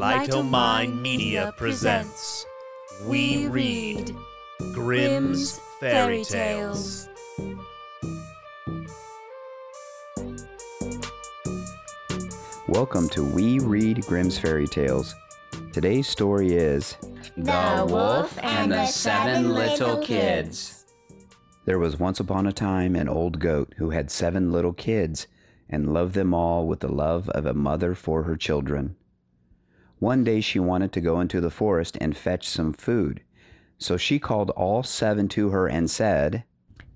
Lightomine Media presents We Read Grimm's Fairy Tales. Welcome to We Read Grimm's Fairy Tales. Today's story is The Wolf and the Seven Little Kids. There was once upon a time an old goat who had seven little kids and loved them all with the love of a mother for her children. One day she wanted to go into the forest and fetch some food. So she called all seven to her and said,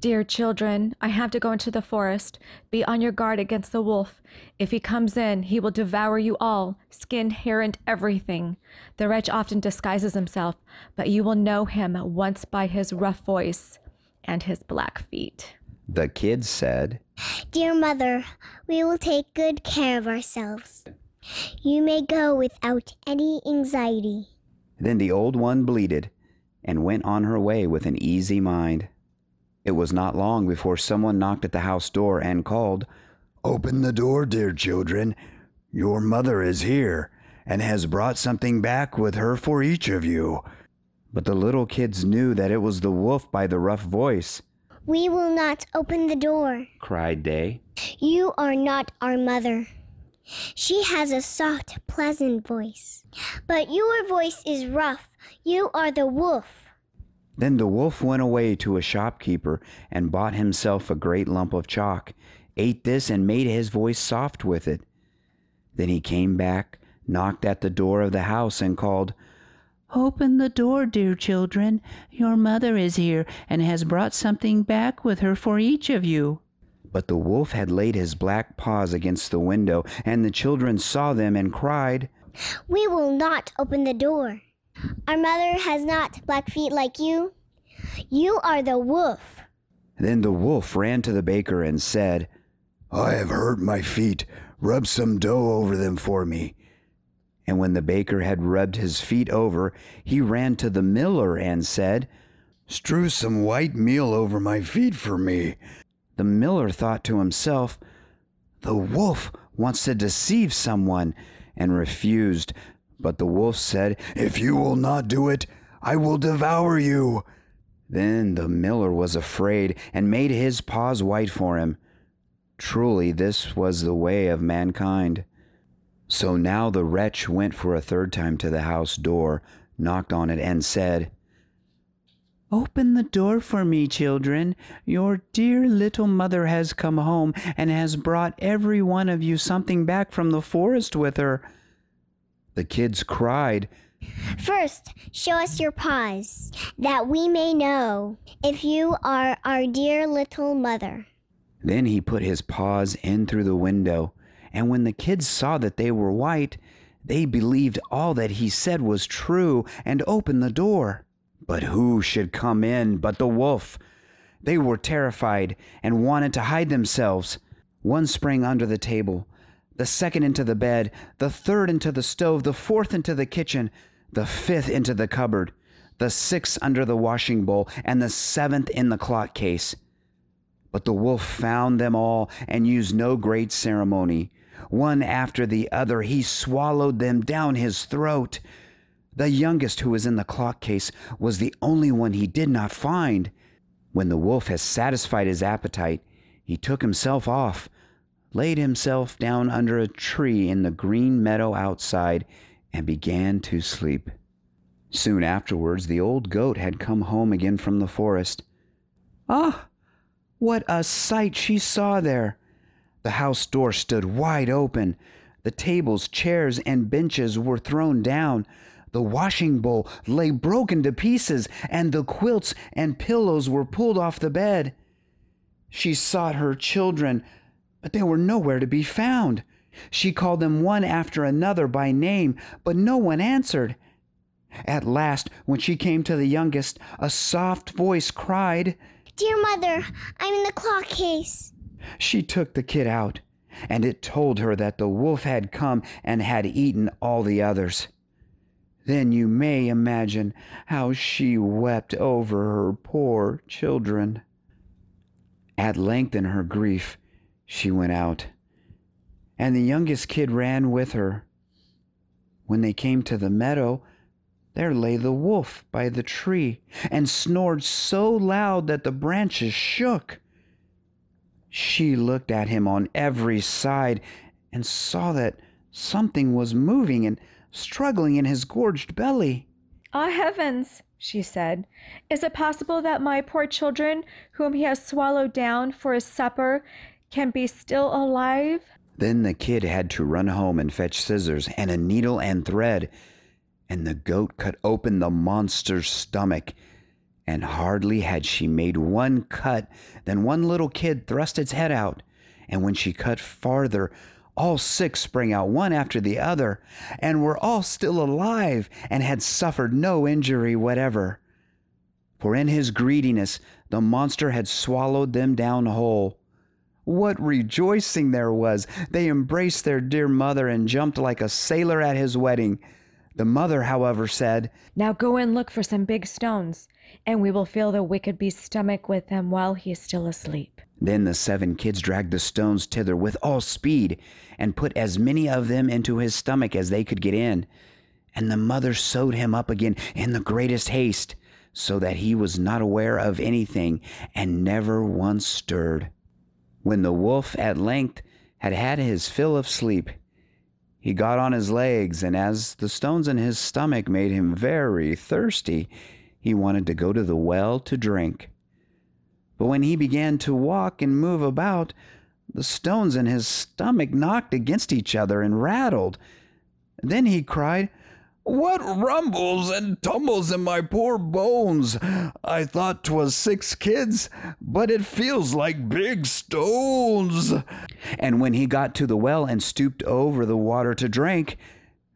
Dear children, I have to go into the forest. Be on your guard against the wolf. If he comes in, he will devour you all, skin, hair, and everything. The wretch often disguises himself, but you will know him once by his rough voice and his black feet. The kids said, Dear mother, we will take good care of ourselves. You may go without any anxiety. Then the old one bleated and went on her way with an easy mind. It was not long before someone knocked at the house door and called, Open the door, dear children. Your mother is here and has brought something back with her for each of you. But the little kids knew that it was the wolf by the rough voice. We will not open the door. cried they. You are not our mother. She has a soft, pleasant voice. But your voice is rough. You are the wolf. Then the wolf went away to a shopkeeper and bought himself a great lump of chalk, ate this, and made his voice soft with it. Then he came back, knocked at the door of the house, and called, Open the door, dear children. Your mother is here and has brought something back with her for each of you. But the wolf had laid his black paws against the window, and the children saw them and cried, We will not open the door. Our mother has not black feet like you. You are the wolf. Then the wolf ran to the baker and said, I have hurt my feet. Rub some dough over them for me. And when the baker had rubbed his feet over, he ran to the miller and said, Strew some white meal over my feet for me. The miller thought to himself, The wolf wants to deceive someone, and refused. But the wolf said, If you will not do it, I will devour you. Then the miller was afraid and made his paws white for him. Truly, this was the way of mankind. So now the wretch went for a third time to the house door, knocked on it, and said, Open the door for me, children. Your dear little mother has come home and has brought every one of you something back from the forest with her. The kids cried, First, show us your paws, that we may know if you are our dear little mother. Then he put his paws in through the window, and when the kids saw that they were white, they believed all that he said was true and opened the door. But who should come in but the wolf? They were terrified and wanted to hide themselves. One sprang under the table, the second into the bed, the third into the stove, the fourth into the kitchen, the fifth into the cupboard, the sixth under the washing bowl, and the seventh in the clock case. But the wolf found them all and used no great ceremony. One after the other, he swallowed them down his throat. The youngest, who was in the clock case, was the only one he did not find. When the wolf had satisfied his appetite, he took himself off, laid himself down under a tree in the green meadow outside, and began to sleep. Soon afterwards, the old goat had come home again from the forest. Ah! What a sight she saw there! The house door stood wide open. The tables, chairs, and benches were thrown down. The washing bowl lay broken to pieces, and the quilts and pillows were pulled off the bed. She sought her children, but they were nowhere to be found. She called them one after another by name, but no one answered. At last, when she came to the youngest, a soft voice cried, Dear mother, I'm in the clock case. She took the kid out, and it told her that the wolf had come and had eaten all the others. Then you may imagine how she wept over her poor children. At length, in her grief, she went out, and the youngest kid ran with her. When they came to the meadow, there lay the wolf by the tree and snored so loud that the branches shook. She looked at him on every side and saw that something was moving and struggling in his gorged belly. Ah, heavens, she said. Is it possible that my poor children, whom he has swallowed down for his supper, can be still alive? Then the kid had to run home and fetch scissors and a needle and thread, and the goat cut open the monster's stomach. And hardly had she made one cut than one little kid thrust its head out. And when she cut farther, all six sprang out one after the other, and were all still alive and had suffered no injury whatever. For in his greediness, the monster had swallowed them down whole. What rejoicing there was! They embraced their dear mother and jumped like a sailor at his wedding. The mother, however, said, Now go and look for some big stones, and we will fill the wicked beast's stomach with them while he is still asleep. Then the seven kids dragged the stones thither with all speed, and put as many of them into his stomach as they could get in. And the mother sewed him up again in the greatest haste, so that he was not aware of anything, and never once stirred. When the wolf at length had had his fill of sleep, he got on his legs, and as the stones in his stomach made him very thirsty, he wanted to go to the well to drink. But when he began to walk and move about, the stones in his stomach knocked against each other and rattled. Then he cried, What rumbles and tumbles in my poor bones? I thought 'twas six kids, but it feels like big stones. And when he got to the well and stooped over the water to drink,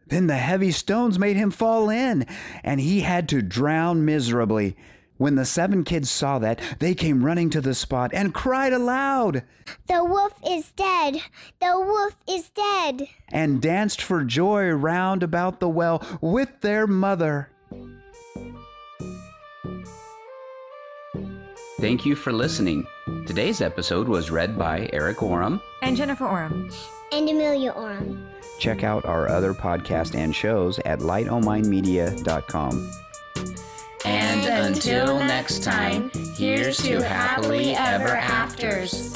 then the heavy stones made him fall in, and he had to drown miserably. When the seven kids saw that, they came running to the spot and cried aloud The wolf is dead! The wolf is dead! and danced for joy round about the well with their mother. Thank you for listening. Today's episode was read by Eric Oram. And Jennifer Oram And Amelia Oram. Check out our other podcast and shows at lightonminemedia.com. Oh Until next time, here's to happily ever afters.